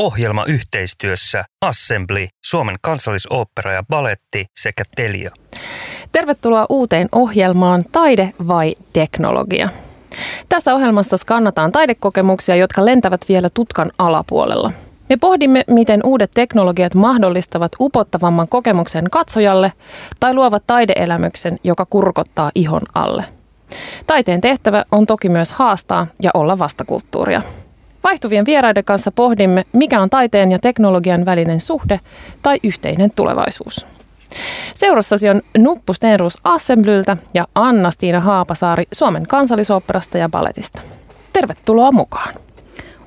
Ohjelma yhteistyössä Assembly, Suomen kansallisooppera ja baletti sekä Telia. Tervetuloa uuteen ohjelmaan Taide vai teknologia? Tässä ohjelmassa skannataan taidekokemuksia, jotka lentävät vielä tutkan alapuolella. Me pohdimme, miten uudet teknologiat mahdollistavat upottavamman kokemuksen katsojalle tai luovat taideelämyksen, joka kurkottaa ihon alle. Taiteen tehtävä on toki myös haastaa ja olla vastakulttuuria. Vaihtuvien vieraiden kanssa pohdimme, mikä on taiteen ja teknologian välinen suhde tai yhteinen tulevaisuus. Seurassasi on Nuppu Stenruus Assemblyltä ja Anna-Stiina Haapasaari Suomen kansallisoopperasta ja balletista. Tervetuloa mukaan!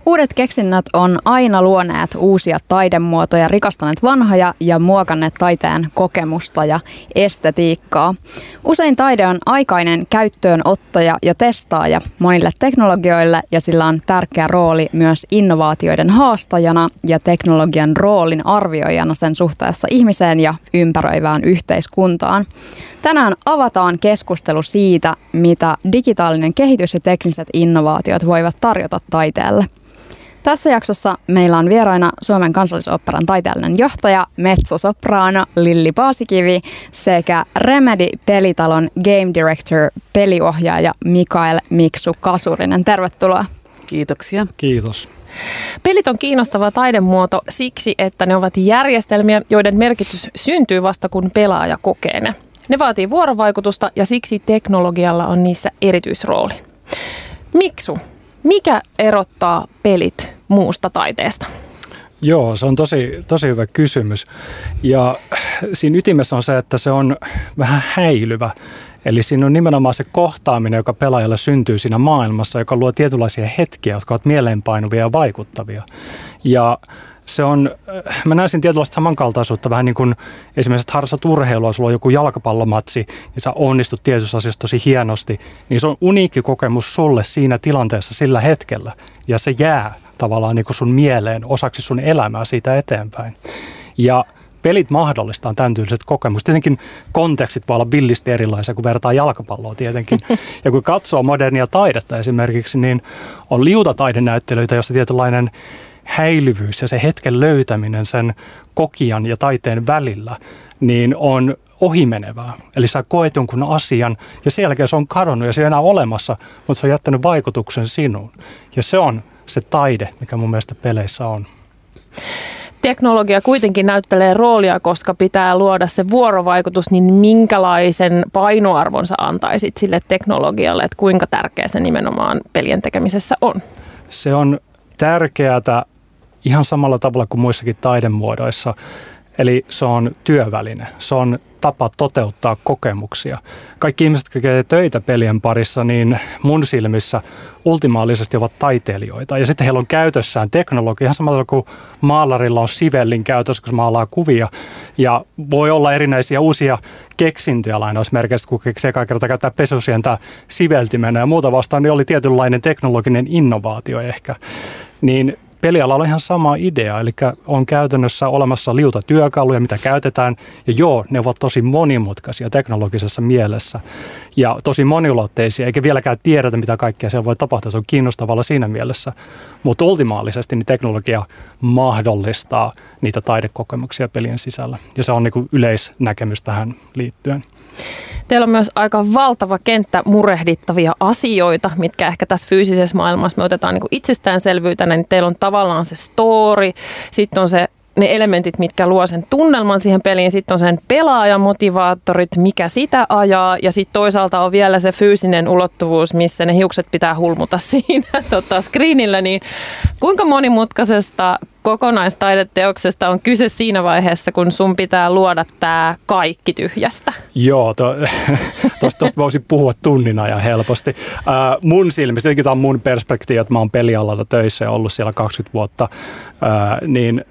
Uudet keksinnöt on aina luoneet uusia taidemuotoja, rikastaneet vanhoja ja muokanneet taiteen kokemusta ja estetiikkaa. Usein taide on aikainen käyttöönottaja ja testaaja monille teknologioille ja sillä on tärkeä rooli myös innovaatioiden haastajana ja teknologian roolin arvioijana sen suhteessa ihmiseen ja ympäröivään yhteiskuntaan. Tänään avataan keskustelu siitä, mitä digitaalinen kehitys ja tekniset innovaatiot voivat tarjota taiteelle. Tässä jaksossa meillä on vieraina Suomen kansallisoopperan taiteellinen johtaja, mezzosopraano Lilli Paasikivi sekä Remedy-pelitalon game director, peliohjaaja Mikael Miksu Kasurinen. Tervetuloa. Kiitoksia. Kiitos. Pelit on kiinnostava taidemuoto siksi, että ne ovat järjestelmiä, joiden merkitys syntyy vasta kun pelaaja kokee ne. Ne vaatii vuorovaikutusta ja siksi teknologialla on niissä erityisrooli. Miksu, mikä erottaa pelit muusta taiteesta? Joo, se on tosi, tosi hyvä kysymys. Ja siinä ytimessä on se, että se on vähän häilyvä. Eli siinä on nimenomaan se kohtaaminen, joka pelaajalle syntyy siinä maailmassa, joka luo tietynlaisia hetkiä, jotka ovat mieleenpainuvia ja vaikuttavia. Ja se on, mä näisin tietynlaista samankaltaisuutta vähän niin kuin esimerkiksi, että harrastat urheilua, sulla on joku jalkapallomatsi ja sä onnistut tietyssä asiassa tosi hienosti, niin se on uniikki kokemus sulle siinä tilanteessa sillä hetkellä ja se jää tavallaan niin kuin sun mieleen osaksi sun elämää siitä eteenpäin. Ja pelit mahdollistaa tämän tyyliset kokemukset. Tietenkin kontekstit voi olla villisti erilaisia, kun vertaa jalkapalloa tietenkin. Ja kun katsoo modernia taidetta esimerkiksi, niin on liutataidenäyttelyitä, jossa tietynlainen häilyvyys ja se hetken löytäminen sen kokijan ja taiteen välillä, niin on ohimenevää. Eli sä koet jonkun asian ja sen jälkeen se on kadonnut ja se ei enää olemassa, mutta se on jättänyt vaikutuksen sinuun. Ja se on se taide, mikä mun mielestä peleissä on. Teknologia kuitenkin näyttelee roolia, koska pitää luoda se vuorovaikutus, niin minkälaisen painoarvon antaisit sille teknologialle, että kuinka tärkeä se nimenomaan pelien tekemisessä on? Se on tärkeää ihan samalla tavalla kuin muissakin taidemuodoissa. Eli se on työväline, se on tapa toteuttaa kokemuksia. Kaikki ihmiset, jotka tekevät töitä pelien parissa, niin mun silmissä ultimaalisesti ovat taiteilijoita. Ja sitten heillä on käytössään teknologia, ihan samalla kuin maalarilla on sivellin käytössä, kun maalaa kuvia. Ja voi olla erinäisiä uusia keksintöjä lainausmerkeistä, kun keksii eka kertaa käyttää pesusientä siveltimenä ja muuta vastaan, niin oli tietynlainen teknologinen innovaatio ehkä. Niin pelialalla on ihan sama idea, eli on käytännössä olemassa liuta työkaluja, mitä käytetään, ja joo, ne ovat tosi monimutkaisia teknologisessa mielessä ja tosi moniulotteisia, eikä vieläkään tiedetä, mitä kaikkea siellä voi tapahtua. Se on kiinnostavalla siinä mielessä, mutta ultimaalisesti niin teknologia mahdollistaa niitä taidekokemuksia pelien sisällä, ja se on niin yleisnäkemys tähän liittyen. Teillä on myös aika valtava kenttä murehdittavia asioita, mitkä ehkä tässä fyysisessä maailmassa me otetaan niin itsestäänselvyytenä, niin teillä on tavallaan se story, sitten on se ne elementit, mitkä luo sen tunnelman siihen peliin. Sitten on sen pelaajan motivaattorit, mikä sitä ajaa. Ja sitten toisaalta on vielä se fyysinen ulottuvuus, missä ne hiukset pitää hulmuta siinä tota, screenillä. Niin kuinka monimutkaisesta kokonaistaideteoksesta on kyse siinä vaiheessa, kun sun pitää luoda tämä kaikki tyhjästä? Joo, to, voisin puhua tunnin ajan helposti. Äh, mun silmistä, tietenkin tämä on mun perspektiivi, että mä oon pelialalla töissä ja ollut siellä 20 vuotta, äh, niin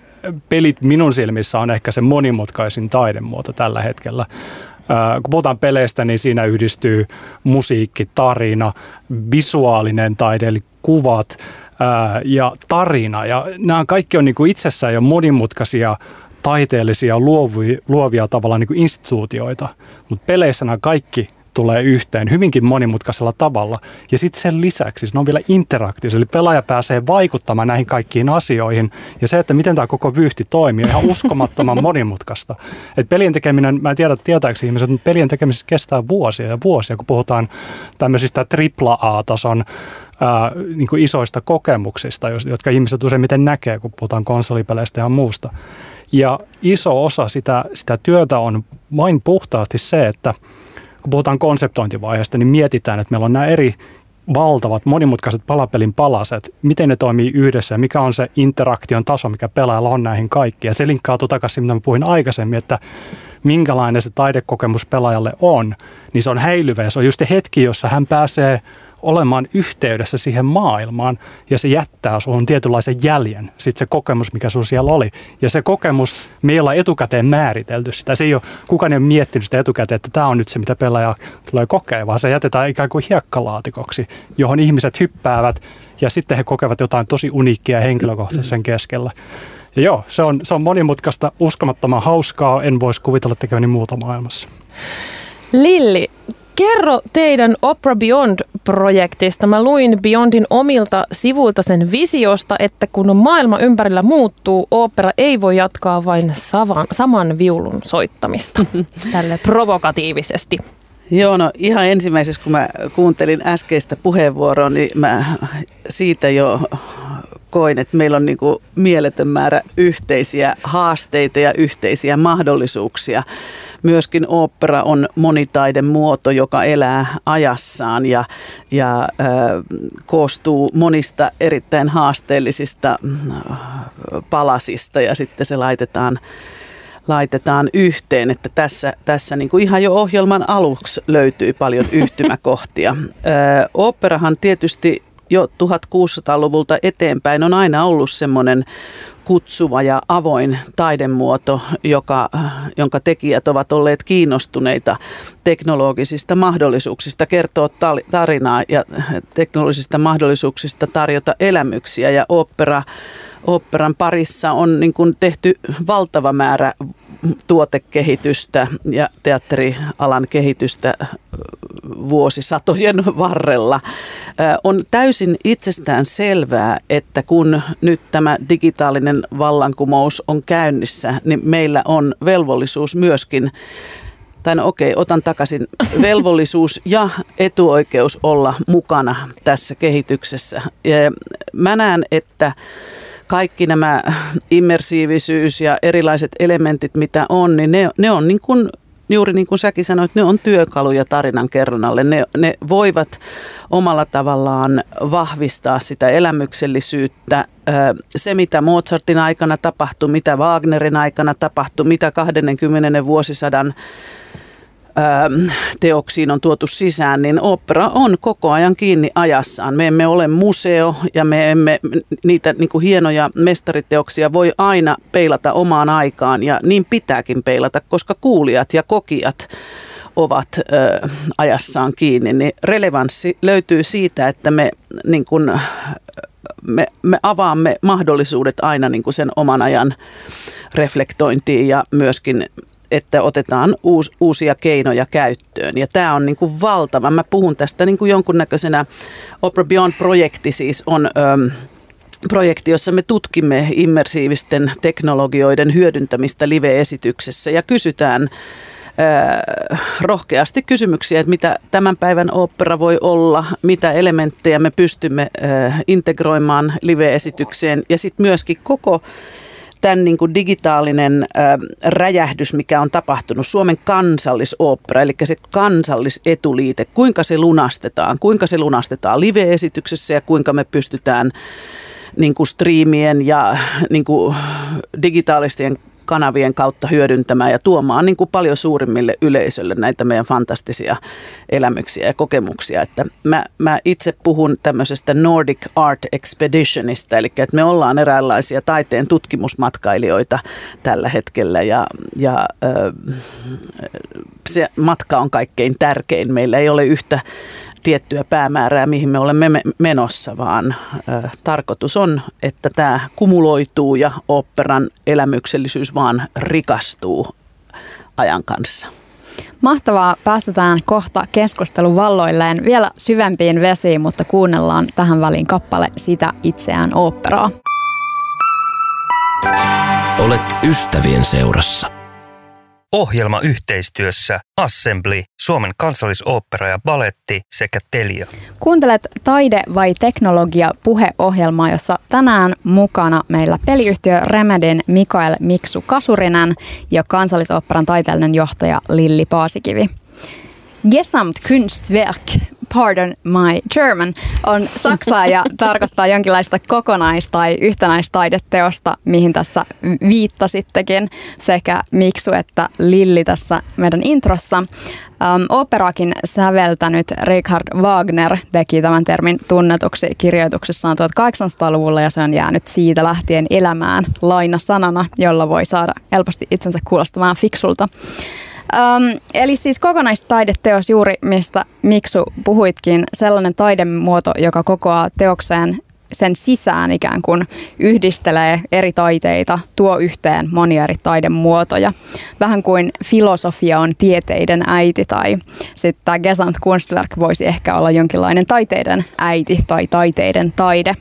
pelit minun silmissä on ehkä se monimutkaisin taidemuoto tällä hetkellä. Kun puhutaan peleistä, niin siinä yhdistyy musiikki, tarina, visuaalinen taide, eli kuvat ja tarina. Ja nämä kaikki on niin kuin itsessään jo monimutkaisia taiteellisia luovia, luovia tavallaan niin kuin instituutioita, mutta peleissä nämä kaikki tulee yhteen hyvinkin monimutkaisella tavalla. Ja sitten sen lisäksi ne on vielä interaktiivisia, eli pelaaja pääsee vaikuttamaan näihin kaikkiin asioihin. Ja se, että miten tämä koko vyyhti toimii, on ihan uskomattoman monimutkaista. Et pelien tekeminen, mä en tiedä tietääkö ihmiset, mutta pelien tekemisessä kestää vuosia ja vuosia, kun puhutaan tämmöisistä AAA-tason ää, niin kuin isoista kokemuksista, jotka ihmiset useimmiten näkee, kun puhutaan konsolipeleistä ja muusta. Ja iso osa sitä, sitä työtä on vain puhtaasti se, että kun puhutaan konseptointivaiheesta, niin mietitään, että meillä on nämä eri valtavat monimutkaiset palapelin palaset, miten ne toimii yhdessä ja mikä on se interaktion taso, mikä pelaajalla on näihin kaikkiin. Ja se linkkaa takaisin, mitä mä puhuin aikaisemmin, että minkälainen se taidekokemus pelaajalle on, niin se on häilyvä ja se on just se hetki, jossa hän pääsee olemaan yhteydessä siihen maailmaan ja se jättää sinuun tietynlaisen jäljen, sitten se kokemus, mikä sinulla siellä oli. Ja se kokemus, me ei olla etukäteen määritelty sitä. Se ei ole, kukaan ei ole miettinyt sitä etukäteen, että tämä on nyt se, mitä pelaaja tulee kokea, vaan se jätetään ikään kuin hiekkalaatikoksi, johon ihmiset hyppäävät ja sitten he kokevat jotain tosi uniikkia henkilökohtaisen keskellä. Ja joo, se on, se on monimutkaista, uskomattoman hauskaa, en voisi kuvitella tekeväni muuta maailmassa. Lilli, Kerro teidän Opera Beyond-projektista. Mä luin Beyondin omilta sivuilta sen visiosta, että kun maailma ympärillä muuttuu, opera ei voi jatkaa vain savan, saman viulun soittamista. Tälle provokatiivisesti. Joo, no ihan ensimmäisessä, kun mä kuuntelin äskeistä puheenvuoroa, niin mä siitä jo koin, että meillä on niin kuin mieletön määrä yhteisiä haasteita ja yhteisiä mahdollisuuksia myöskin opera on monitaiden muoto, joka elää ajassaan ja, ja äh, koostuu monista erittäin haasteellisista äh, palasista ja sitten se laitetaan laitetaan yhteen, että tässä, tässä niin kuin ihan jo ohjelman aluksi löytyy paljon yhtymäkohtia. Ö, operahan tietysti jo 1600-luvulta eteenpäin on aina ollut semmoinen kutsuva ja avoin taidemuoto, joka, jonka tekijät ovat olleet kiinnostuneita teknologisista mahdollisuuksista kertoa tarinaa ja teknologisista mahdollisuuksista tarjota elämyksiä. Ja opera oopperan parissa on niin kuin tehty valtava määrä tuotekehitystä ja teatterialan kehitystä vuosisatojen varrella. On täysin itsestään selvää, että kun nyt tämä digitaalinen vallankumous on käynnissä, niin meillä on velvollisuus myöskin tai no okei, otan takaisin, velvollisuus ja etuoikeus olla mukana tässä kehityksessä. Mä näen, että kaikki nämä immersiivisyys ja erilaiset elementit, mitä on, niin ne, ne on niin kuin juuri niin kuin säkin sanoit, ne on työkaluja tarinan kerronnalle. Ne, ne voivat omalla tavallaan vahvistaa sitä elämyksellisyyttä. Se, mitä Mozartin aikana tapahtui, mitä Wagnerin aikana tapahtui, mitä 20. vuosisadan teoksiin on tuotu sisään, niin opera on koko ajan kiinni ajassaan. Me emme ole museo ja me emme niitä niin kuin hienoja mestariteoksia voi aina peilata omaan aikaan ja niin pitääkin peilata, koska kuulijat ja kokijat ovat ö, ajassaan kiinni, niin relevanssi löytyy siitä, että me, niin kuin, me, me avaamme mahdollisuudet aina niin kuin sen oman ajan reflektointiin ja myöskin että otetaan uus, uusia keinoja käyttöön. Ja tämä on niin kuin valtava. Mä puhun tästä niin kuin jonkunnäköisenä Opera Beyond-projekti siis on... Öm, projekti, jossa me tutkimme immersiivisten teknologioiden hyödyntämistä live-esityksessä ja kysytään rohkeasti kysymyksiä, että mitä tämän päivän opera voi olla, mitä elementtejä me pystymme integroimaan live-esitykseen ja sitten myöskin koko tämän niin kuin digitaalinen äh, räjähdys, mikä on tapahtunut, Suomen kansallisopera, eli se kansallisetuliite, kuinka se lunastetaan, kuinka se lunastetaan live-esityksessä ja kuinka me pystytään niin kuin striimien ja niin kuin digitaalisten kanavien kautta hyödyntämään ja tuomaan niin kuin paljon suurimmille yleisölle näitä meidän fantastisia elämyksiä ja kokemuksia. Että mä, mä itse puhun tämmöisestä Nordic Art Expeditionista, eli että me ollaan eräänlaisia taiteen tutkimusmatkailijoita tällä hetkellä ja, ja se matka on kaikkein tärkein. Meillä ei ole yhtä tiettyä päämäärää, mihin me olemme menossa, vaan ö, tarkoitus on, että tämä kumuloituu ja operan elämyksellisyys vaan rikastuu ajan kanssa. Mahtavaa, päästetään kohta keskustelun valloilleen vielä syvempiin vesiin, mutta kuunnellaan tähän väliin kappale sitä itseään oopperaa. Olet ystävien seurassa. Ohjelma yhteistyössä Assembly, Suomen kansallisooppera ja baletti sekä Telia. Kuuntelet Taide vai teknologia puheohjelmaa, jossa tänään mukana meillä peliyhtiö Remedin Mikael Miksu Kasurinen ja kansallisoopperan taiteellinen johtaja Lilli Paasikivi. Gesamtkunstwerk pardon my German, on saksaa ja tarkoittaa jonkinlaista kokonais- tai yhtenäistaideteosta, mihin tässä viittasittekin sekä Miksu että Lilli tässä meidän introssa. Um, operaakin säveltänyt Richard Wagner teki tämän termin tunnetuksi kirjoituksessaan 1800-luvulla ja se on jäänyt siitä lähtien elämään lainasanana, jolla voi saada helposti itsensä kuulostamaan fiksulta. Um, eli siis kokonaistaideteos juuri, mistä Miksu puhuitkin, sellainen taidemuoto, joka kokoaa teokseen sen sisään ikään kuin yhdistelee eri taiteita, tuo yhteen monia eri taidemuotoja. Vähän kuin filosofia on tieteiden äiti tai sitten tämä Gesamtkunstwerk voisi ehkä olla jonkinlainen taiteiden äiti tai taiteiden taide.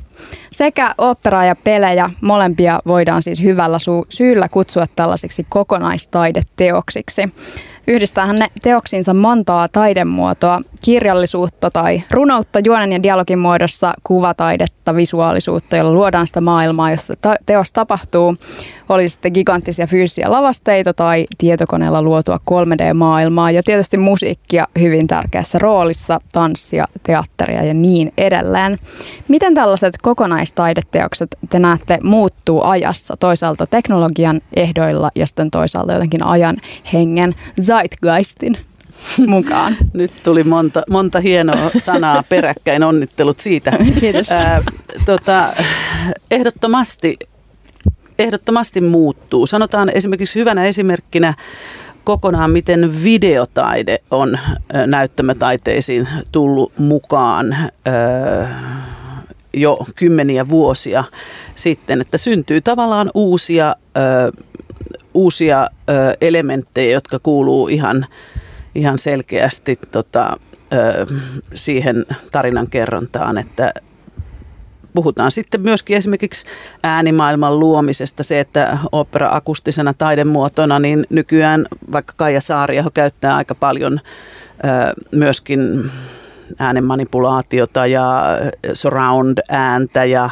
Sekä operaa ja pelejä, molempia voidaan siis hyvällä su- syyllä kutsua tällaisiksi kokonaistaideteoksiksi. Yhdistäähän ne teoksinsa montaa taidemuotoa, kirjallisuutta tai runoutta juonen ja dialogin muodossa, kuvataidetta, visuaalisuutta, jolla luodaan sitä maailmaa, jossa ta- teos tapahtuu. Oli sitten giganttisia fyysisiä lavasteita tai tietokoneella luotua 3D-maailmaa ja tietysti musiikkia hyvin tärkeässä roolissa, tanssia, teatteria ja niin edelleen. Miten tällaiset kokonaistaideteokset te näette muuttuu ajassa toisaalta teknologian ehdoilla ja sitten toisaalta jotenkin ajan hengen zeitgeistin mukaan. Nyt tuli monta, monta hienoa sanaa peräkkäin, onnittelut siitä. Kiitos. Ää, tota, ehdottomasti, ehdottomasti muuttuu. Sanotaan esimerkiksi hyvänä esimerkkinä kokonaan, miten videotaide on näyttämötaiteisiin tullut mukaan jo kymmeniä vuosia sitten, että syntyy tavallaan uusia, uusia elementtejä, jotka kuuluu ihan ihan selkeästi tota, siihen tarinan kerrontaan, että puhutaan sitten myöskin esimerkiksi äänimaailman luomisesta, se, että opera akustisena taidemuotona, niin nykyään vaikka Kaija Saariaho käyttää aika paljon myöskin äänenmanipulaatiota ja surround-ääntä ja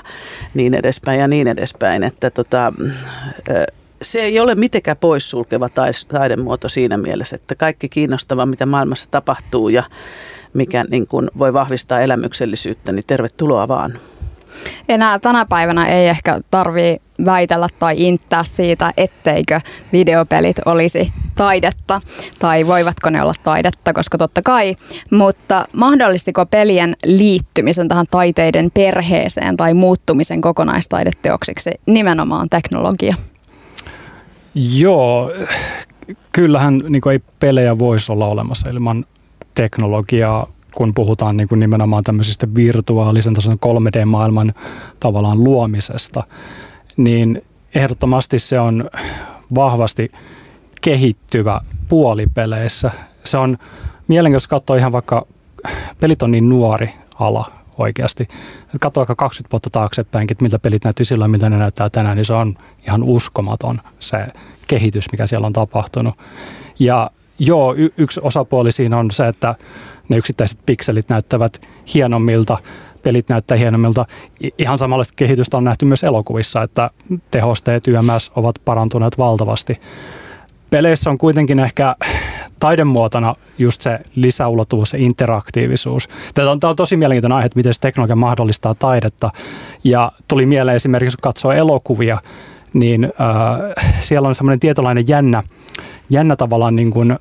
niin edespäin ja niin edespäin, että tota, se ei ole mitenkään poissulkeva taidemuoto siinä mielessä, että kaikki kiinnostava, mitä maailmassa tapahtuu ja mikä niin kuin voi vahvistaa elämyksellisyyttä, niin tervetuloa vaan. Enää tänä päivänä ei ehkä tarvii väitellä tai inttää siitä, etteikö videopelit olisi taidetta tai voivatko ne olla taidetta, koska totta kai, mutta mahdollistiko pelien liittymisen tähän taiteiden perheeseen tai muuttumisen kokonaistaideteoksiksi nimenomaan teknologia? Joo, kyllähän niin ei pelejä voisi olla olemassa ilman teknologiaa, kun puhutaan niin kuin nimenomaan tämmöisistä virtuaalisen tason 3D-maailman tavallaan luomisesta, niin ehdottomasti se on vahvasti kehittyvä puoli peleissä. Se on mielenkiintoista katsoa ihan vaikka, pelit on niin nuori ala oikeasti. Katso vaikka 20 vuotta taaksepäinkin, että miltä pelit näytti silloin, miltä ne näyttää tänään, niin se on ihan uskomaton se kehitys, mikä siellä on tapahtunut. Ja joo, y- yksi osapuoli siinä on se, että ne yksittäiset pikselit näyttävät hienommilta, pelit näyttää hienommilta. Ihan samanlaista kehitystä on nähty myös elokuvissa, että tehosteet YMS ovat parantuneet valtavasti. Peleissä on kuitenkin ehkä taidemuotona just se lisäulottuvuus, se interaktiivisuus. Tämä on, tämä on tosi mielenkiintoinen aihe, että miten se teknologia mahdollistaa taidetta. Ja tuli mieleen esimerkiksi, kun katsoo elokuvia, niin äh, siellä on semmoinen tietynlainen jännä, jännä tavallaan, niin kuin, en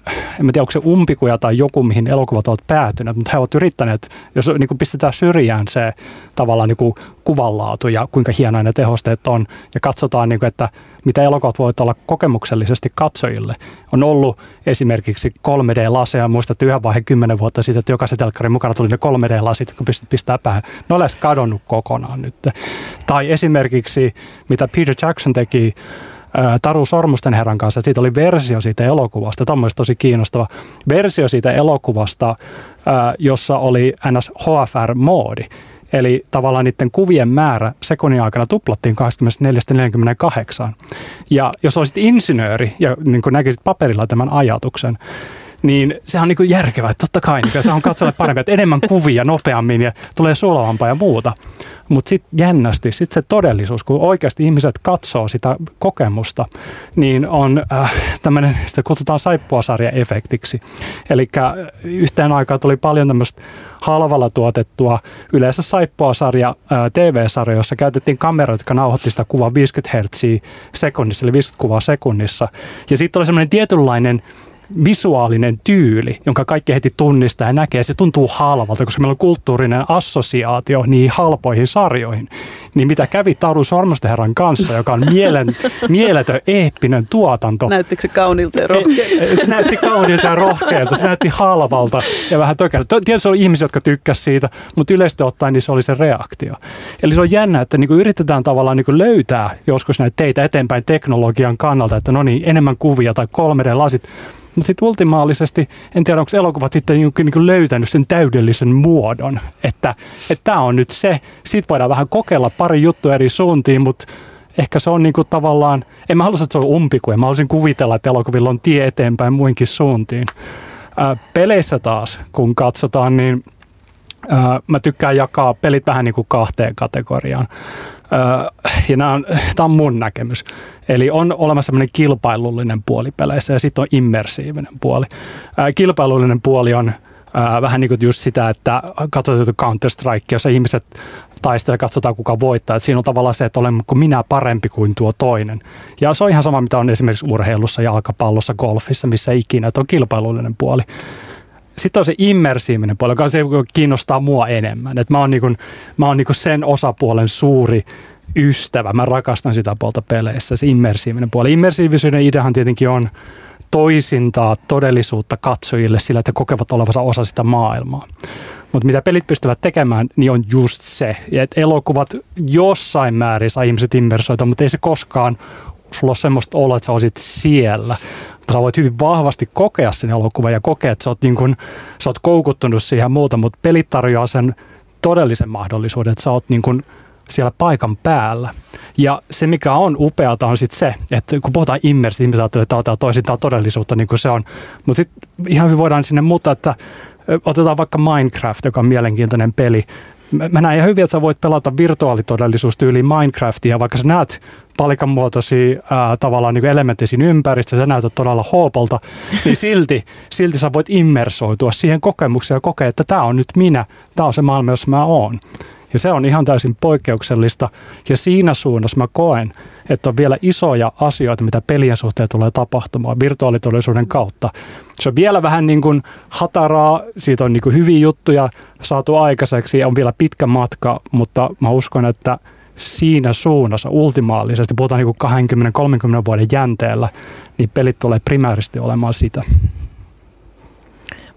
tiedä onko se umpikuja tai joku, mihin elokuvat ovat päätyneet, mutta he ovat yrittäneet, jos niin kuin pistetään syrjään se tavallaan niin kuin kuvanlaatu ja kuinka hienoja ne tehosteet on, ja katsotaan, niin kuin, että mitä elokuvat voivat olla kokemuksellisesti katsojille. On ollut esimerkiksi 3D-laseja, muistat yhden vaiheen kymmenen vuotta sitten, että jokaisen telkkarin mukana tuli ne 3D-lasit, kun pystyt pistää päähän. Ne on kadonnut kokonaan nyt. Tai esimerkiksi, mitä Peter Jackson teki Taru Sormusten herran kanssa, siitä oli versio siitä elokuvasta. Tämä on tosi kiinnostava versio siitä elokuvasta, jossa oli NS HFR-moodi. Eli tavallaan niiden kuvien määrä sekunnin aikana tuplattiin 24-48. Ja jos olisit insinööri ja niin näkisit paperilla tämän ajatuksen, niin se on niin kuin järkevää, totta kai niin se on katsoa paremmin, että enemmän kuvia nopeammin ja tulee sulavampaa ja muuta. Mutta sitten jännästi, sitten se todellisuus, kun oikeasti ihmiset katsoo sitä kokemusta, niin on äh, tämmöinen, sitä kutsutaan saippuasarja-efektiksi. Eli yhteen aikaan tuli paljon tämmöistä halvalla tuotettua yleensä saippuasarja äh, TV-sarja, jossa käytettiin kameroita, jotka nauhoitti sitä kuvaa 50 Hz sekunnissa, eli 50 kuvaa sekunnissa. Ja sitten oli semmoinen tietynlainen visuaalinen tyyli, jonka kaikki heti tunnistaa ja näkee, se tuntuu halvalta, koska meillä on kulttuurinen assosiaatio niihin halpoihin sarjoihin. Niin mitä kävi Taru Sormustenherran kanssa, joka on mielen, mieletön, eeppinen tuotanto. Näyttikö se kauniilta ja rohkealta? Se näytti kauniilta ja rohkealta, se näytti halvalta ja vähän tökältä. Tietysti oli ihmisiä, jotka tykkäsivät siitä, mutta yleisesti ottaen niin se oli se reaktio. Eli se on jännä, että niin yritetään tavallaan niin löytää joskus näitä teitä eteenpäin teknologian kannalta, että no niin, enemmän kuvia tai 3D-lasit, mutta sitten ultimaalisesti, en tiedä onko elokuvat sitten niin kuin löytänyt sen täydellisen muodon, että tämä on nyt se. Sitten voidaan vähän kokeilla pari juttua eri suuntiin, mutta ehkä se on niin kuin tavallaan, en mä halua, että se on umpikuja. Mä haluaisin kuvitella, että elokuvilla on tie eteenpäin muinkin suuntiin. Ää, peleissä taas, kun katsotaan, niin ää, mä tykkään jakaa pelit vähän niin kuin kahteen kategoriaan. Ja nämä on, tämä on mun näkemys. Eli on olemassa sellainen kilpailullinen puoli peleissä ja sitten on immersiivinen puoli. Kilpailullinen puoli on vähän niin kuin just sitä, että katsotaan Counter-Strike, jossa ihmiset taistelee, katsotaan kuka voittaa. Että siinä on tavallaan se, että olenko minä parempi kuin tuo toinen. Ja se on ihan sama, mitä on esimerkiksi urheilussa, jalkapallossa, golfissa, missä ikinä, että on kilpailullinen puoli sitten on se immersiivinen puoli, joka se, kiinnostaa mua enemmän. Et mä oon, niinku, mä oon niinku sen osapuolen suuri ystävä. Mä rakastan sitä puolta peleissä, se immersiivinen puoli. Immersiivisyyden ideahan tietenkin on toisintaa todellisuutta katsojille sillä, että kokevat olevansa osa sitä maailmaa. Mutta mitä pelit pystyvät tekemään, niin on just se, että elokuvat jossain määrin saa ihmiset immersoita, mutta ei se koskaan sulla ole semmoista oloa, että sä olisit siellä sä voit hyvin vahvasti kokea sen elokuvan ja kokea, että sä oot, niin kun, sä oot koukuttunut siihen muuta, mutta pelit tarjoaa sen todellisen mahdollisuuden, että sä oot niin kun siellä paikan päällä. Ja se, mikä on upeata, on sitten se, että kun puhutaan immersi, ihmiset ajattelee, että tämä toisin, tämä todellisuutta niin kuin se on. Mutta sitten ihan hyvin voidaan sinne muuttaa, että otetaan vaikka Minecraft, joka on mielenkiintoinen peli. Mä näen ihan hyvin, että sä voit pelata virtuaalitodellisuustyyliin Minecraftia, vaikka sä näet palikan muotoisia ää, tavallaan niin elementtejä siinä ympäristössä, sä näytät todella hoopolta, niin silti, silti sä voit immersoitua siihen kokemukseen ja kokea, että tämä on nyt minä, tämä on se maailma, jossa mä oon. Ja se on ihan täysin poikkeuksellista. Ja siinä suunnassa mä koen, että on vielä isoja asioita, mitä pelien suhteen tulee tapahtumaan virtuaalitodellisuuden kautta. Se on vielä vähän niin kuin hataraa, siitä on niin kuin hyviä juttuja saatu aikaiseksi ja on vielä pitkä matka, mutta mä uskon, että siinä suunnassa ultimaalisesti, puhutaan niin 20-30 vuoden jänteellä, niin pelit tulee primääristi olemaan sitä.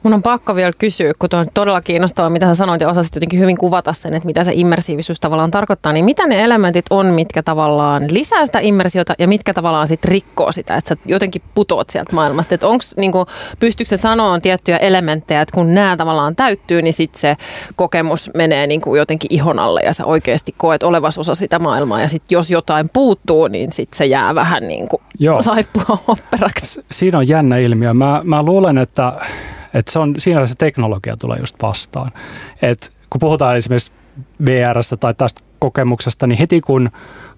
Mun on pakko vielä kysyä, kun on todella kiinnostavaa, mitä sä sanoit ja osasit jotenkin hyvin kuvata sen, että mitä se immersiivisyys tavallaan tarkoittaa, niin mitä ne elementit on, mitkä tavallaan lisää sitä immersiota ja mitkä tavallaan sitten rikkoo sitä, että sä jotenkin putoat sieltä maailmasta. Että onko, niin pystyykö se sanoa tiettyjä elementtejä, että kun nämä tavallaan täyttyy, niin sitten se kokemus menee niin kuin jotenkin ihon alle ja sä oikeasti koet olevas osa sitä maailmaa ja sitten jos jotain puuttuu, niin sitten se jää vähän niin kuin saippua opperaksi. Siinä on jännä ilmiö. Mä, mä luulen, että et se on, siinä se teknologia tulee just vastaan. Et kun puhutaan esimerkiksi VRstä tai tästä kokemuksesta, niin heti kun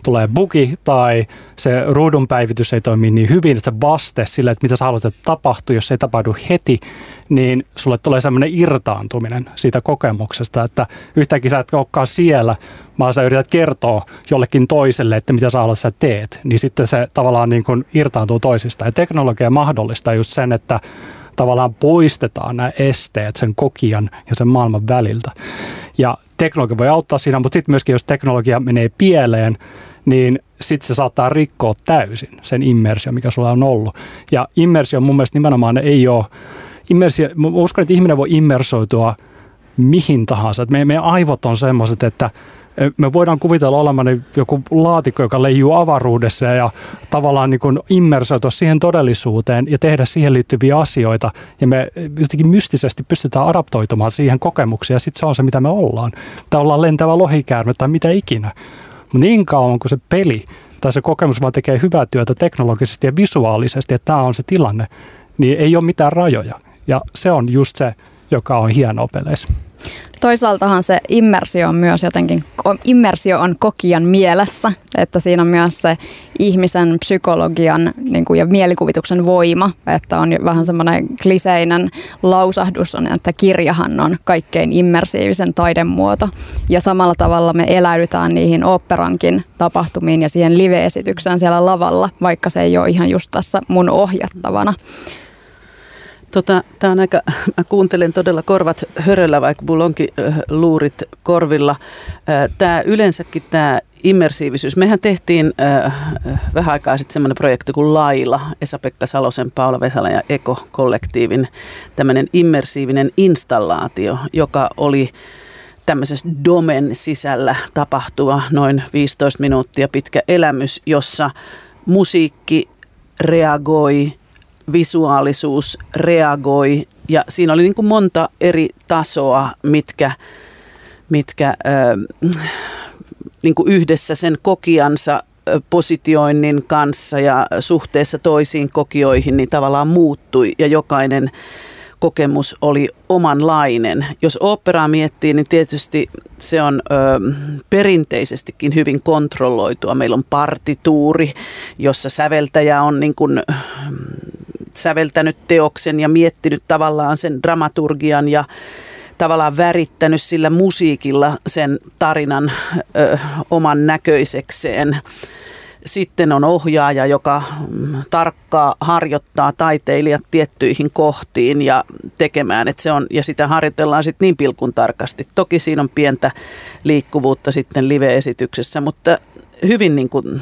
tulee bugi tai se ruudun päivitys ei toimi niin hyvin, että se vaste sille, että mitä sä haluat, että tapahtuu, jos se ei tapahdu heti, niin sulle tulee semmoinen irtaantuminen siitä kokemuksesta, että yhtäkkiä sä et olekaan siellä, vaan sä yrität kertoa jollekin toiselle, että mitä sä haluat, sä teet, niin sitten se tavallaan niin kuin irtaantuu toisista. Ja teknologia mahdollistaa just sen, että tavallaan poistetaan nämä esteet sen kokijan ja sen maailman väliltä. Ja teknologia voi auttaa siinä, mutta sitten myöskin jos teknologia menee pieleen, niin sitten se saattaa rikkoa täysin sen immersio, mikä sulla on ollut. Ja immersio mun mielestä nimenomaan ei ole, immersio, mä uskon, että ihminen voi immersoitua mihin tahansa. Et meidän, meidän aivot on semmoiset, että me voidaan kuvitella olemaan joku laatikko, joka leijuu avaruudessa ja tavallaan niin immersoitua siihen todellisuuteen ja tehdä siihen liittyviä asioita. Ja me jotenkin mystisesti pystytään adaptoitumaan siihen kokemukseen ja sitten se on se, mitä me ollaan. Tai ollaan lentävä lohikäärme tai mitä ikinä. Niin kauan kuin se peli tai se kokemus vaan tekee hyvää työtä teknologisesti ja visuaalisesti, että tämä on se tilanne, niin ei ole mitään rajoja. Ja se on just se, joka on hienoa peleissä. Toisaaltahan se immersio on myös jotenkin, immersio on kokijan mielessä, että siinä on myös se ihmisen psykologian niin kuin, ja mielikuvituksen voima, että on vähän semmoinen kliseinen lausahdus on, että kirjahan on kaikkein immersiivisen taidemuoto ja samalla tavalla me eläydytään niihin operankin tapahtumiin ja siihen live-esitykseen siellä lavalla, vaikka se ei ole ihan just tässä mun ohjattavana. Tota, tää on aika, mä kuuntelen todella korvat höröllä, vaikka mulla onkin luurit korvilla. Tämä yleensäkin tämä immersiivisyys. Mehän tehtiin äh, vähän aikaa sitten semmoinen projekti kuin Laila, Esa-Pekka Salosen, Paula Vesala ja Eko-kollektiivin tämmöinen immersiivinen installaatio, joka oli tämmöisessä domen sisällä tapahtuva noin 15 minuuttia pitkä elämys, jossa musiikki reagoi visuaalisuus reagoi ja siinä oli niin kuin monta eri tasoa, mitkä, mitkä äh, niin kuin yhdessä sen kokiansa positioinnin kanssa ja suhteessa toisiin kokioihin niin tavallaan muuttui ja jokainen kokemus oli omanlainen. Jos operaa miettii, niin tietysti se on ö, perinteisestikin hyvin kontrolloitua. Meillä on partituuri, jossa säveltäjä on niin kuin, säveltänyt teoksen ja miettinyt tavallaan sen dramaturgian ja tavallaan värittänyt sillä musiikilla sen tarinan ö, oman näköisekseen. Sitten on ohjaaja, joka mm, tarkkaa harjoittaa taiteilijat tiettyihin kohtiin ja tekemään, että se on, ja sitä harjoitellaan sitten niin pilkun tarkasti. Toki siinä on pientä liikkuvuutta sitten live-esityksessä, mutta hyvin niin kuin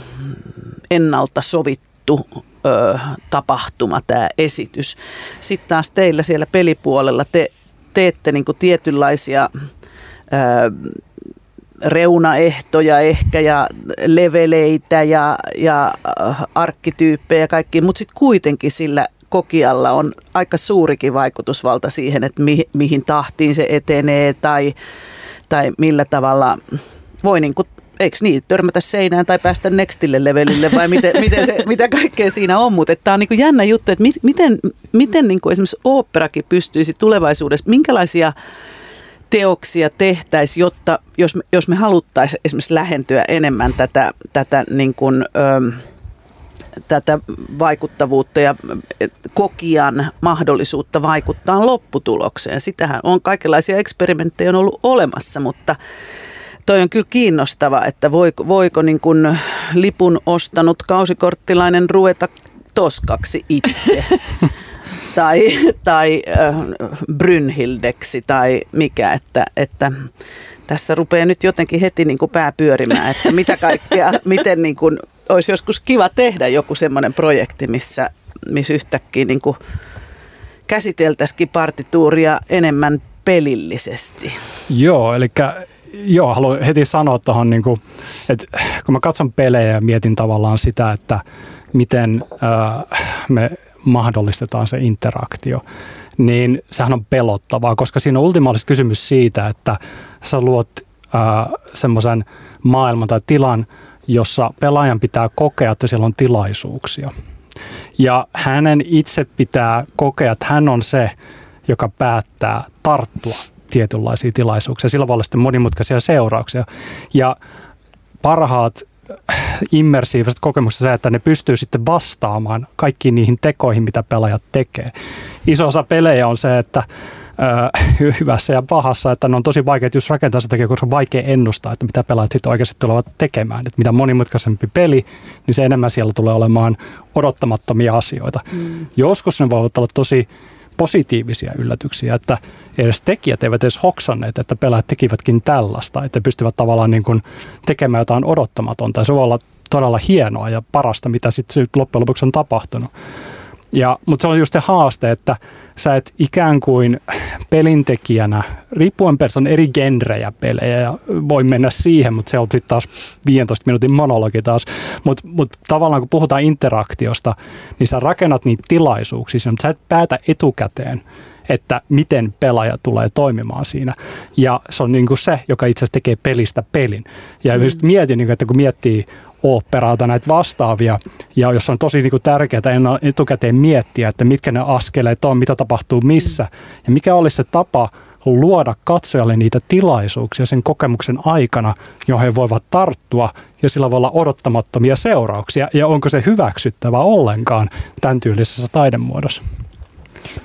ennalta sovittu ö, tapahtuma tämä esitys. Sitten taas teillä siellä pelipuolella te teette niin tietynlaisia ö, reunaehtoja ehkä ja leveleitä ja, ja arkkityyppejä ja kaikki, mutta sitten kuitenkin sillä kokijalla on aika suurikin vaikutusvalta siihen, että mi, mihin tahtiin se etenee tai, tai millä tavalla voi niin kuin eikö niin, törmätä seinään tai päästä nextille levelille vai miten, miten se, mitä kaikkea siinä on, mutta tämä on niin jännä juttu, että miten, miten niin kuin esimerkiksi oopperakin pystyisi tulevaisuudessa, minkälaisia teoksia tehtäisiin, jotta jos me, jos me haluttaisiin esimerkiksi lähentyä enemmän tätä, tätä niin kuin, ö, tätä vaikuttavuutta ja kokijan mahdollisuutta vaikuttaa lopputulokseen. Sitähän on kaikenlaisia eksperimenttejä on ollut olemassa, mutta toi on kyllä kiinnostava, että voiko, voiko niin kuin lipun ostanut kausikorttilainen ruveta toskaksi itse. tai, tai äh, Brynhildeksi tai mikä, että, että tässä rupeaa nyt jotenkin heti niin kuin pää pyörimään, että mitä kaikkea, miten niin kuin, olisi joskus kiva tehdä joku semmoinen projekti, missä, missä yhtäkkiä niin kuin käsiteltäisikin partituuria enemmän pelillisesti. Joo, eli joo, haluan heti sanoa tuohon, niin että kun mä katson pelejä ja mietin tavallaan sitä, että miten äh, me mahdollistetaan se interaktio, niin sehän on pelottavaa, koska siinä on ultimaalisesti kysymys siitä, että sä luot äh, semmoisen maailman tai tilan, jossa pelaajan pitää kokea, että siellä on tilaisuuksia. Ja hänen itse pitää kokea, että hän on se, joka päättää tarttua tietynlaisia tilaisuuksia. Sillä voi olla sitten monimutkaisia seurauksia. Ja parhaat immersiiviset kokemukset se, että ne pystyy sitten vastaamaan kaikkiin niihin tekoihin, mitä pelaajat tekee. Iso osa pelejä on se, että hyvässä ja pahassa, että ne on tosi vaikeat just rakentaa sitä, koska on vaikea ennustaa, että mitä pelaajat sitten oikeasti tulevat tekemään. Että mitä monimutkaisempi peli, niin se enemmän siellä tulee olemaan odottamattomia asioita. Mm. Joskus ne voivat olla tosi positiivisia yllätyksiä, että edes tekijät eivät edes hoksanneet, että pelaajat tekivätkin tällaista, että pystyvät tavallaan niin kuin tekemään jotain odottamatonta. Ja se voi olla todella hienoa ja parasta, mitä sitten loppujen lopuksi on tapahtunut. Ja, mutta se on just se haaste, että sä et ikään kuin pelintekijänä, riippuen person eri genrejä pelejä, ja voi mennä siihen, mutta se on sitten taas 15 minuutin monologi taas. Mutta mut tavallaan kun puhutaan interaktiosta, niin sä rakennat niitä tilaisuuksia, mutta sä et päätä etukäteen, että miten pelaaja tulee toimimaan siinä. Ja se on niin kuin se, joka itse asiassa tekee pelistä pelin. Ja mm. mietin, niin kuin, että kun miettii oopperaa tai näitä vastaavia, ja jos on tosi niin kuin tärkeää etukäteen miettiä, että mitkä ne askeleet on, mitä tapahtuu missä, ja mikä olisi se tapa luoda katsojalle niitä tilaisuuksia sen kokemuksen aikana, johon he voivat tarttua, ja sillä voi olla odottamattomia seurauksia, ja onko se hyväksyttävä ollenkaan tämän tyylisessä taidemuodossa.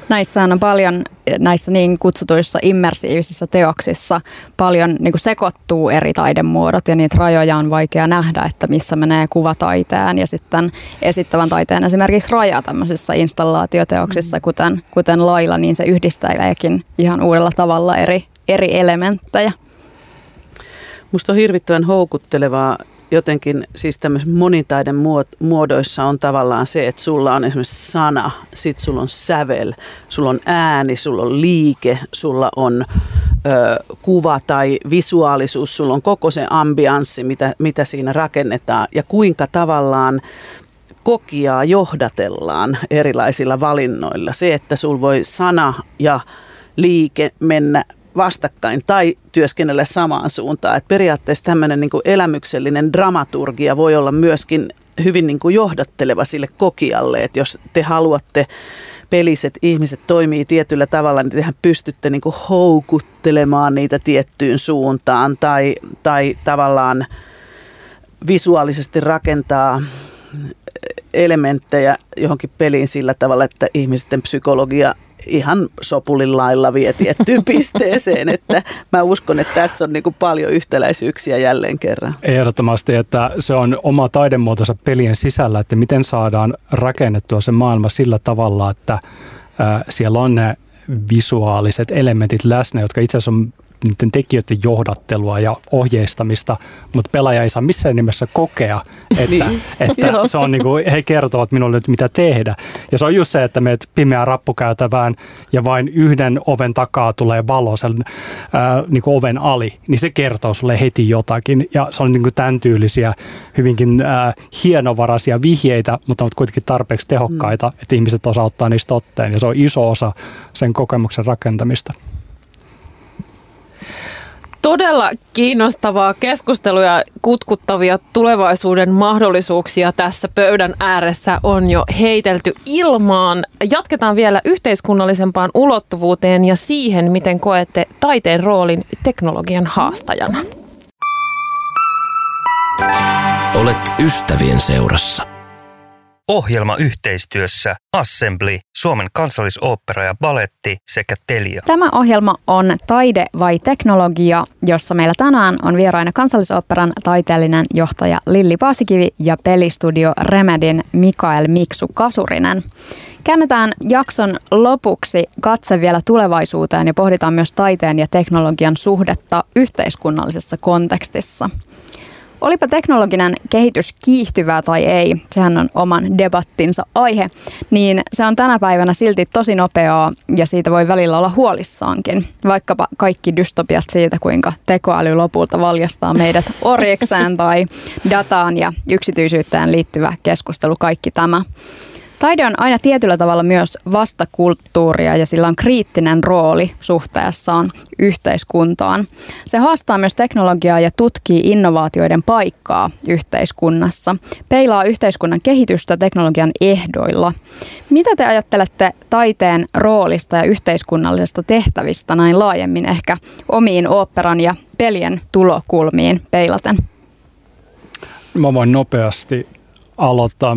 Näissä on paljon, näissä niin kutsutuissa immersiivisissä teoksissa paljon niin kuin sekoittuu eri taidemuodot ja niitä rajoja on vaikea nähdä, että missä menee kuvataiteen ja sitten esittävän taiteen esimerkiksi raja tämmöisissä installaatioteoksissa, mm. kuten, kuten Laila, niin se yhdistääkin ihan uudella tavalla eri, eri elementtejä. Musta on hirvittävän houkuttelevaa jotenkin siis tämmöisen monitaiden muodoissa on tavallaan se, että sulla on esimerkiksi sana, sit sulla on sävel, sulla on ääni, sulla on liike, sulla on ö, kuva tai visuaalisuus, sulla on koko se ambianssi, mitä, mitä siinä rakennetaan ja kuinka tavallaan kokiaa johdatellaan erilaisilla valinnoilla. Se, että sulla voi sana ja liike mennä vastakkain tai työskennellä samaan suuntaan. Et periaatteessa tämmöinen niin elämyksellinen dramaturgia voi olla myöskin hyvin niin kuin johdatteleva sille kokijalle, että jos te haluatte peliset ihmiset toimii tietyllä tavalla, niin tehän pystytte niin kuin houkuttelemaan niitä tiettyyn suuntaan tai, tai tavallaan visuaalisesti rakentaa elementtejä johonkin peliin sillä tavalla, että ihmisten psykologia ihan sopulin lailla vie tiettyyn pisteeseen, että mä uskon, että tässä on niin kuin paljon yhtäläisyyksiä jälleen kerran. Ehdottomasti, että se on oma taidemuotonsa pelien sisällä, että miten saadaan rakennettua se maailma sillä tavalla, että siellä on ne visuaaliset elementit läsnä, jotka itse asiassa on niiden tekijöiden johdattelua ja ohjeistamista, mutta pelaaja ei saa missään nimessä kokea, että, niin. että se on niin kuin, he kertovat minulle nyt mitä tehdä. Ja se on just se, että meet pimeään rappukäytävään ja vain yhden oven takaa tulee valo sen ää, niin kuin oven ali, niin se kertoo sulle heti jotakin. Ja se on niin kuin tämän tyylisiä hyvinkin ää, hienovaraisia vihjeitä, mutta ovat kuitenkin tarpeeksi tehokkaita, mm. että ihmiset osaa ottaa niistä otteen. Ja se on iso osa sen kokemuksen rakentamista todella kiinnostavaa keskustelua ja kutkuttavia tulevaisuuden mahdollisuuksia tässä pöydän ääressä on jo heitelty ilmaan. Jatketaan vielä yhteiskunnallisempaan ulottuvuuteen ja siihen, miten koette taiteen roolin teknologian haastajana. Olet ystävien seurassa. Ohjelma yhteistyössä Assembly, Suomen kansallisooppera ja baletti sekä Telia. Tämä ohjelma on Taide vai teknologia, jossa meillä tänään on vieraina kansallisoopperan taiteellinen johtaja Lilli Paasikivi ja pelistudio Remedin Mikael Miksu Kasurinen. Käännetään jakson lopuksi katse vielä tulevaisuuteen ja pohditaan myös taiteen ja teknologian suhdetta yhteiskunnallisessa kontekstissa. Olipa teknologinen kehitys kiihtyvää tai ei, sehän on oman debattinsa aihe, niin se on tänä päivänä silti tosi nopeaa ja siitä voi välillä olla huolissaankin. Vaikkapa kaikki dystopiat siitä, kuinka tekoäly lopulta valjastaa meidät orjekseen tai dataan ja yksityisyyteen liittyvä keskustelu, kaikki tämä. Taide on aina tietyllä tavalla myös vastakulttuuria ja sillä on kriittinen rooli suhteessaan yhteiskuntaan. Se haastaa myös teknologiaa ja tutkii innovaatioiden paikkaa yhteiskunnassa. Peilaa yhteiskunnan kehitystä teknologian ehdoilla. Mitä te ajattelette taiteen roolista ja yhteiskunnallisesta tehtävistä näin laajemmin ehkä omiin oopperan ja pelien tulokulmiin peilaten? Mä voin nopeasti aloittaa,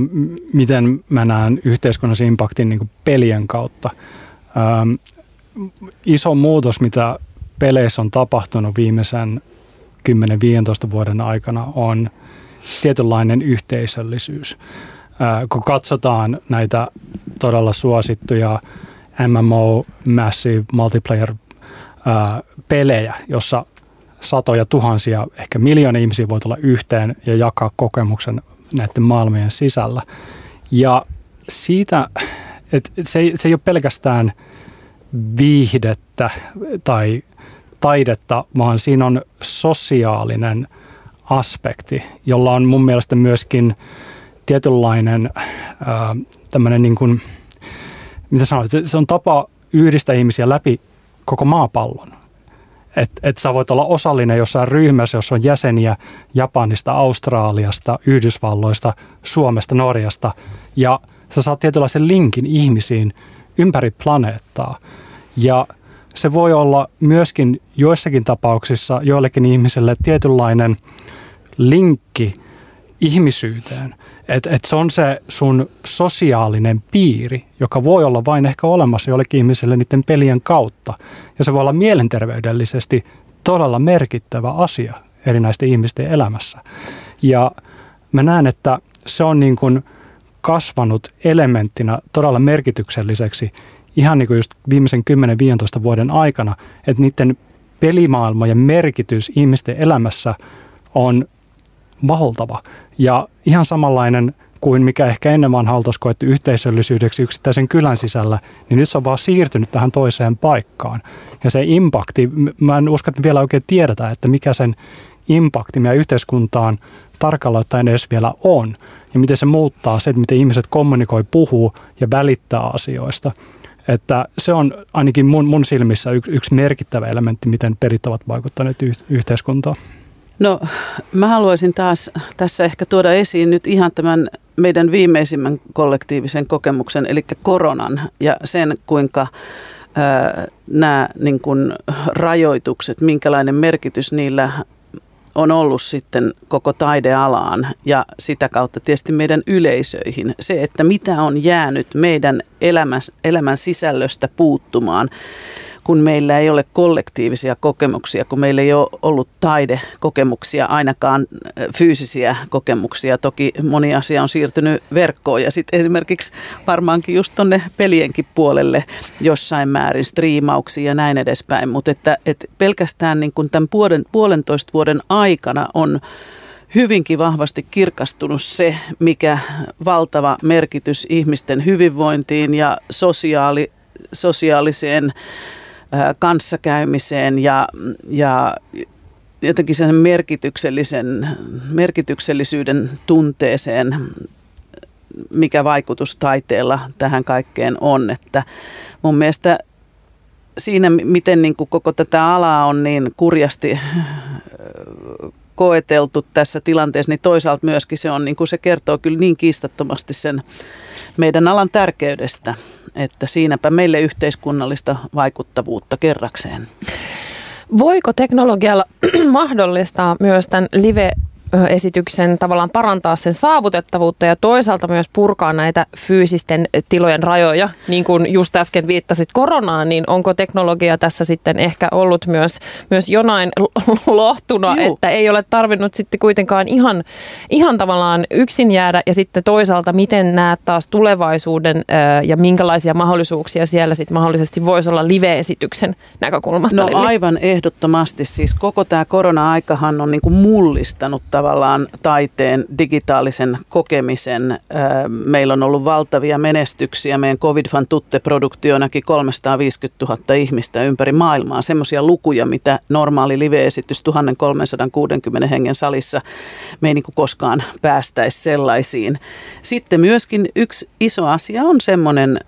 miten mä näen yhteiskunnallisen impaktin niin pelien kautta. Ähm, iso muutos, mitä peleissä on tapahtunut viimeisen 10-15 vuoden aikana, on tietynlainen yhteisöllisyys. Äh, kun katsotaan näitä todella suosittuja MMO, Massive Multiplayer äh, jossa satoja tuhansia, ehkä miljoonia ihmisiä voi tulla yhteen ja jakaa kokemuksen näiden maailmojen sisällä. Ja siitä et se, se ei ole pelkästään viihdettä tai taidetta, vaan siinä on sosiaalinen aspekti, jolla on mun mielestä myöskin tietynlainen tämmöinen niin kuin, mitä sanoit, se on tapa yhdistää ihmisiä läpi koko maapallon. Että et sä voit olla osallinen jossain ryhmässä, jossa on jäseniä Japanista, Australiasta, Yhdysvalloista, Suomesta, Norjasta ja sä saat tietynlaisen linkin ihmisiin ympäri planeettaa. Ja se voi olla myöskin joissakin tapauksissa joillekin ihmisille tietynlainen linkki ihmisyyteen. Että et se on se sun sosiaalinen piiri, joka voi olla vain ehkä olemassa jollekin ihmiselle niiden pelien kautta. Ja se voi olla mielenterveydellisesti todella merkittävä asia erinäisten ihmisten elämässä. Ja mä näen, että se on niin kuin kasvanut elementtinä todella merkitykselliseksi ihan niin kuin just viimeisen 10-15 vuoden aikana, että niiden pelimaailmojen merkitys ihmisten elämässä on valtava. Ja ihan samanlainen kuin mikä ehkä ennen vanha oltaisiin koettu yhteisöllisyydeksi yksittäisen kylän sisällä, niin nyt se on vaan siirtynyt tähän toiseen paikkaan. Ja se impakti, mä en usko, että vielä oikein tiedetä, että mikä sen impakti meidän yhteiskuntaan tarkalleen ottaen edes vielä on. Ja miten se muuttaa se, että miten ihmiset kommunikoi, puhuu ja välittää asioista. Että se on ainakin mun, mun silmissä yksi, merkittävä elementti, miten perit ovat vaikuttaneet yhteiskuntaan. No mä haluaisin taas tässä ehkä tuoda esiin nyt ihan tämän meidän viimeisimmän kollektiivisen kokemuksen, eli koronan ja sen, kuinka nämä niin kuin, rajoitukset, minkälainen merkitys niillä on ollut sitten koko taidealaan ja sitä kautta tietysti meidän yleisöihin. Se, että mitä on jäänyt meidän elämän, elämän sisällöstä puuttumaan kun meillä ei ole kollektiivisia kokemuksia, kun meillä ei ole ollut taidekokemuksia, ainakaan fyysisiä kokemuksia. Toki moni asia on siirtynyt verkkoon ja sitten esimerkiksi varmaankin just tuonne pelienkin puolelle jossain määrin striimauksia ja näin edespäin. Mutta että, että pelkästään niin kuin tämän puolen, puolentoista vuoden aikana on hyvinkin vahvasti kirkastunut se, mikä valtava merkitys ihmisten hyvinvointiin ja sosiaali, sosiaaliseen kanssakäymiseen ja, ja jotenkin sen merkityksellisen, merkityksellisyyden tunteeseen, mikä vaikutus taiteella tähän kaikkeen on. Että mun mielestä siinä, miten niin kuin koko tätä alaa on niin kurjasti koeteltu tässä tilanteessa, niin toisaalta myöskin se, on, niin kuin se kertoo kyllä niin kiistattomasti sen meidän alan tärkeydestä että siinäpä meille yhteiskunnallista vaikuttavuutta kerrakseen. Voiko teknologialla mahdollistaa myös tämän live esityksen tavallaan parantaa sen saavutettavuutta ja toisaalta myös purkaa näitä fyysisten tilojen rajoja. Niin kuin just äsken viittasit koronaan, niin onko teknologia tässä sitten ehkä ollut myös, myös jonain lohtuna, Juu. että ei ole tarvinnut sitten kuitenkaan ihan, ihan tavallaan yksin jäädä ja sitten toisaalta miten näet taas tulevaisuuden ja minkälaisia mahdollisuuksia siellä sitten mahdollisesti voisi olla live-esityksen näkökulmasta? No aivan ehdottomasti. Siis koko tämä korona-aikahan on niin kuin mullistanut tavallaan taiteen digitaalisen kokemisen. Meillä on ollut valtavia menestyksiä. Meidän Covid Fan Tutte-produktio näki 350 000 ihmistä ympäri maailmaa. Semmoisia lukuja, mitä normaali live-esitys 1360 hengen salissa me ei niin koskaan päästäisi sellaisiin. Sitten myöskin yksi iso asia on semmoinen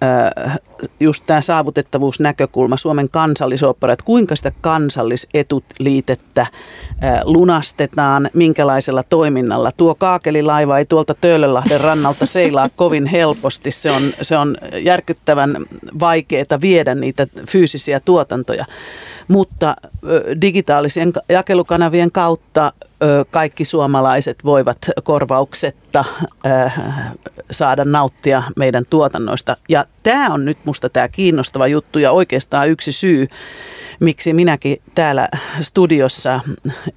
just tämä saavutettavuusnäkökulma, Suomen kansallisopera, että kuinka sitä kansallisetut-liitettä lunastetaan, minkälaisella toiminnalla. Tuo kaakelilaiva ei tuolta Töölönlahden rannalta seilaa kovin helposti. Se on, se on järkyttävän vaikeaa viedä niitä fyysisiä tuotantoja mutta digitaalisien jakelukanavien kautta kaikki suomalaiset voivat korvauksetta saada nauttia meidän tuotannoista. Ja tämä on nyt musta tämä kiinnostava juttu ja oikeastaan yksi syy, miksi minäkin täällä studiossa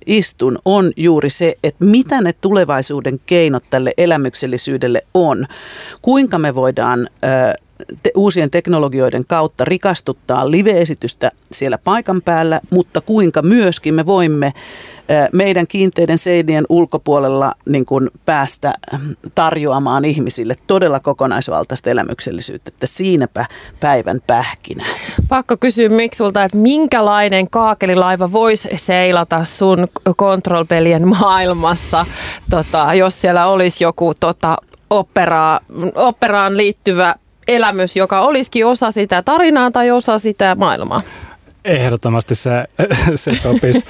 istun, on juuri se, että mitä ne tulevaisuuden keinot tälle elämyksellisyydelle on. Kuinka me voidaan te, uusien teknologioiden kautta rikastuttaa live-esitystä siellä paikan päällä, mutta kuinka myöskin me voimme meidän kiinteiden seinien ulkopuolella niin kuin päästä tarjoamaan ihmisille todella kokonaisvaltaista elämyksellisyyttä, että siinäpä päivän pähkinä. Pakko kysyä Miksulta, että minkälainen kaakelilaiva voisi seilata sun kontrolpelien maailmassa, tota, jos siellä olisi joku tota, operaa, operaan liittyvä elämys, joka olisikin osa sitä tarinaa tai osa sitä maailmaa? Ehdottomasti se, se sopisi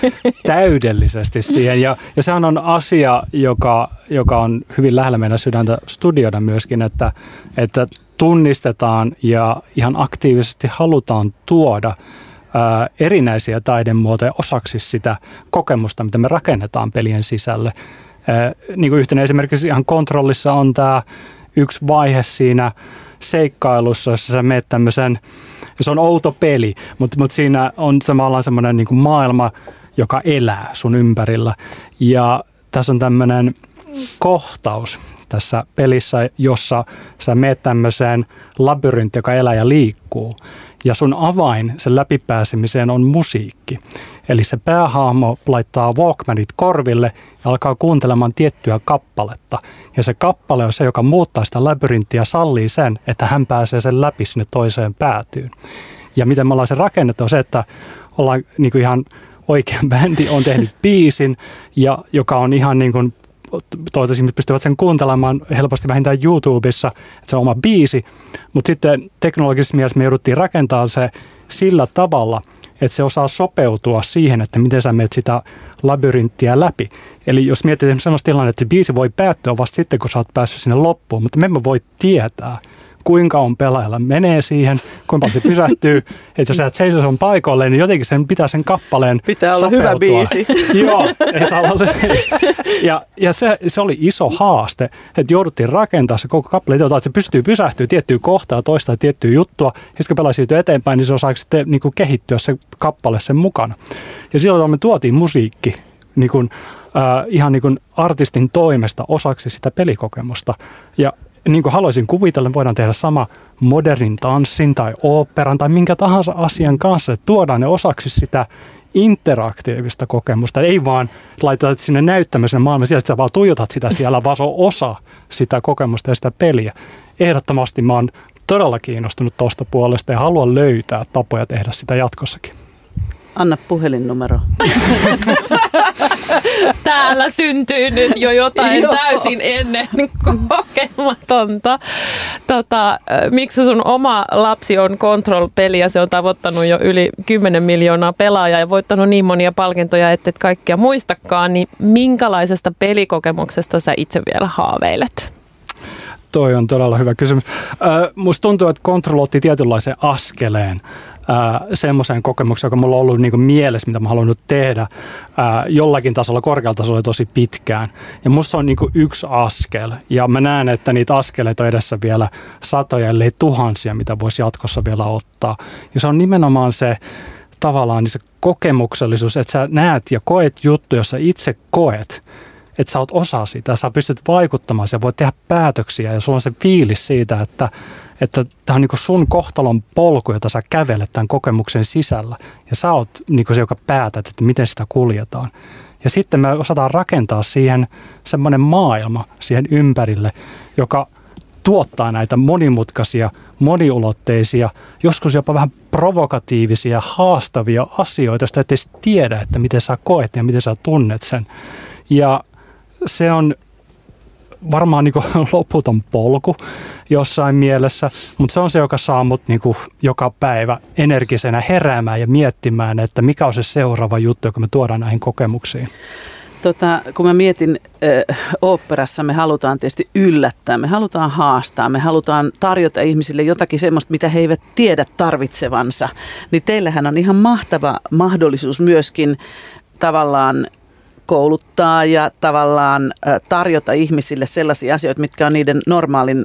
täydellisesti siihen. Ja, ja sehän on asia, joka, joka on hyvin lähellä meidän sydäntä studioida myöskin, että, että tunnistetaan ja ihan aktiivisesti halutaan tuoda ää, erinäisiä taidemuotoja osaksi sitä kokemusta, mitä me rakennetaan pelien sisälle. Ää, niin kuin yhtenä esimerkiksi ihan kontrollissa on tämä yksi vaihe siinä seikkailussa, jossa sä meet tämmöisen – se on outo peli, mutta, mutta siinä on samalla semmoinen niin maailma, joka elää sun ympärillä. Ja tässä on tämmöinen kohtaus tässä pelissä, jossa sä meet tämmöiseen labyrinttiin, joka elää ja liikkuu. Ja sun avain sen läpipääsemiseen on musiikki. Eli se päähahmo laittaa Walkmanit korville ja alkaa kuuntelemaan tiettyä kappaletta. Ja se kappale on se, joka muuttaa sitä labyrinttiä ja sallii sen, että hän pääsee sen läpi sinne toiseen päätyyn. Ja miten me ollaan se rakennettu on se, että ollaan niin kuin ihan oikea bändi on tehnyt biisin, ja joka on ihan niin kuin toivottavasti ihmiset pystyvät sen kuuntelemaan helposti vähintään YouTubessa, että se on oma biisi, mutta sitten teknologisessa mielessä me jouduttiin rakentamaan se sillä tavalla, että se osaa sopeutua siihen, että miten sä menet sitä labyrinttiä läpi. Eli jos mietit sellaista tilannetta, että se biisi voi päättyä vasta sitten, kun sä oot päässyt sinne loppuun, mutta me emme voi tietää, kuinka on pelaajalla menee siihen, kuinka se pysähtyy. että jos sä et seiso sen paikoille, niin jotenkin sen pitää sen kappaleen Pitää olla sopeutua. hyvä biisi. Joo, ei saa olla. Ja, ja se, se, oli iso haaste, että jouduttiin rakentaa se koko kappale, että se pystyy pysähtyä tiettyä kohtaa, toista tiettyä juttua. Ja sitten kun pelaaja siirtyy eteenpäin, niin se osaa sitten niin kuin kehittyä se kappale sen mukana. Ja silloin me tuotiin musiikki niin kuin, äh, ihan niin kuin artistin toimesta osaksi sitä pelikokemusta. Ja niin kuin haluaisin kuvitella, voidaan tehdä sama modernin tanssin tai oopperan tai minkä tahansa asian kanssa, että tuodaan ne osaksi sitä interaktiivista kokemusta. Ei vaan laiteta sinne näyttämisen maailman siellä, sä vaan tuijotat sitä siellä, vaan se on osa sitä kokemusta ja sitä peliä. Ehdottomasti mä oon todella kiinnostunut tuosta puolesta ja haluan löytää tapoja tehdä sitä jatkossakin. Anna puhelinnumero. Täällä syntyy nyt jo jotain täysin ennen kokematonta. Tota, miksi sun oma lapsi on Control-peli ja se on tavoittanut jo yli 10 miljoonaa pelaajaa ja voittanut niin monia palkintoja, että et kaikkia muistakaan, niin minkälaisesta pelikokemuksesta sä itse vielä haaveilet? Toi on todella hyvä kysymys. Äh, musta tuntuu, että Control otti tietynlaisen askeleen semmoiseen kokemukseen, joka mulla on ollut niin mielessä, mitä mä halunnut tehdä ää, jollakin tasolla, korkealla tasolla tosi pitkään. Ja musta se on niin yksi askel. Ja mä näen, että niitä askeleita on edessä vielä satoja, ellei tuhansia, mitä voisi jatkossa vielä ottaa. Ja se on nimenomaan se tavallaan niin se kokemuksellisuus, että sä näet ja koet juttu, jossa itse koet, että sä oot osa sitä, sä pystyt vaikuttamaan, sä voit tehdä päätöksiä ja sulla on se fiilis siitä, että että tämä on niin sun kohtalon polku, jota sä kävelet tämän kokemuksen sisällä. Ja sä oot niin se, joka päätät, että miten sitä kuljetaan. Ja sitten me osataan rakentaa siihen semmoinen maailma siihen ympärille, joka tuottaa näitä monimutkaisia, moniulotteisia, joskus jopa vähän provokatiivisia, haastavia asioita, joista et edes tiedä, että miten sä koet ja miten sä tunnet sen. Ja se on varmaan niin loputon polku jossain mielessä, mutta se on se, joka saa mut niin joka päivä energisenä heräämään ja miettimään, että mikä on se seuraava juttu, joka me tuodaan näihin kokemuksiin. Tota, kun mä mietin äh, oopperassa, me halutaan tietysti yllättää, me halutaan haastaa, me halutaan tarjota ihmisille jotakin semmoista, mitä he eivät tiedä tarvitsevansa. Niin teillähän on ihan mahtava mahdollisuus myöskin tavallaan kouluttaa ja tavallaan tarjota ihmisille sellaisia asioita, mitkä on niiden normaalin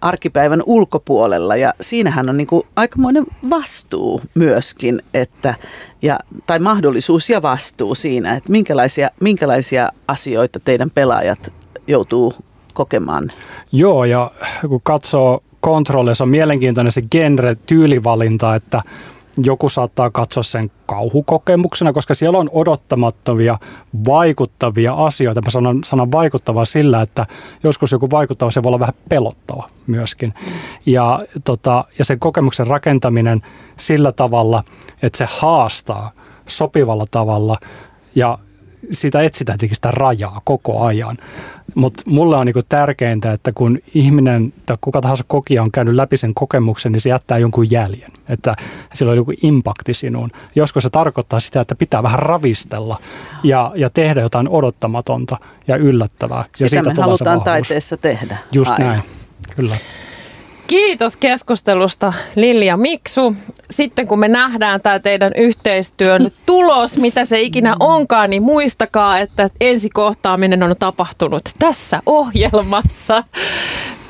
arkipäivän ulkopuolella. Ja siinähän on niin kuin aikamoinen vastuu myöskin, että, ja, tai mahdollisuus ja vastuu siinä, että minkälaisia, minkälaisia asioita teidän pelaajat joutuu kokemaan. Joo, ja kun katsoo kontrolli. Se on mielenkiintoinen se genre-tyylivalinta, että joku saattaa katsoa sen kauhukokemuksena, koska siellä on odottamattomia, vaikuttavia asioita. Mä sanon, sanon vaikuttavaa sillä, että joskus joku vaikuttava, se voi olla vähän pelottava myöskin. Ja, tota, ja sen kokemuksen rakentaminen sillä tavalla, että se haastaa sopivalla tavalla ja sitä etsitään tietenkin sitä rajaa koko ajan. Mutta mulle on niinku tärkeintä, että kun ihminen tai kuka tahansa kokija on käynyt läpi sen kokemuksen, niin se jättää jonkun jäljen. Että sillä on joku impakti sinuun. Joskus se tarkoittaa sitä, että pitää vähän ravistella ja, ja tehdä jotain odottamatonta ja yllättävää. Sitä ja siitä me halutaan taiteessa tehdä. Just aina. näin, kyllä. Kiitos keskustelusta Lilja ja Miksu. Sitten kun me nähdään tämä teidän yhteistyön tulos, mitä se ikinä onkaan, niin muistakaa, että ensi kohtaaminen on tapahtunut tässä ohjelmassa.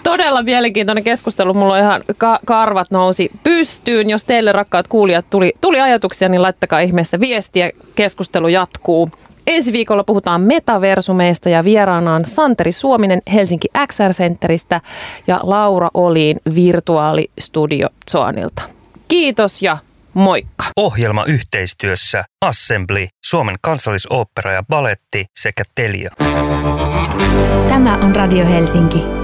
Todella mielenkiintoinen keskustelu. Mulla on ihan ka- karvat nousi pystyyn. Jos teille rakkaat kuulijat tuli, tuli ajatuksia, niin laittakaa ihmeessä viestiä. Keskustelu jatkuu. Ensi viikolla puhutaan metaversumeista ja vieraana on Santeri Suominen Helsinki XR Centeristä ja Laura Oliin Virtuaalistudio Zoanilta. Kiitos ja moikka! Ohjelma yhteistyössä Assembly, Suomen kansallisooppera ja baletti sekä Telia. Tämä on Radio Helsinki.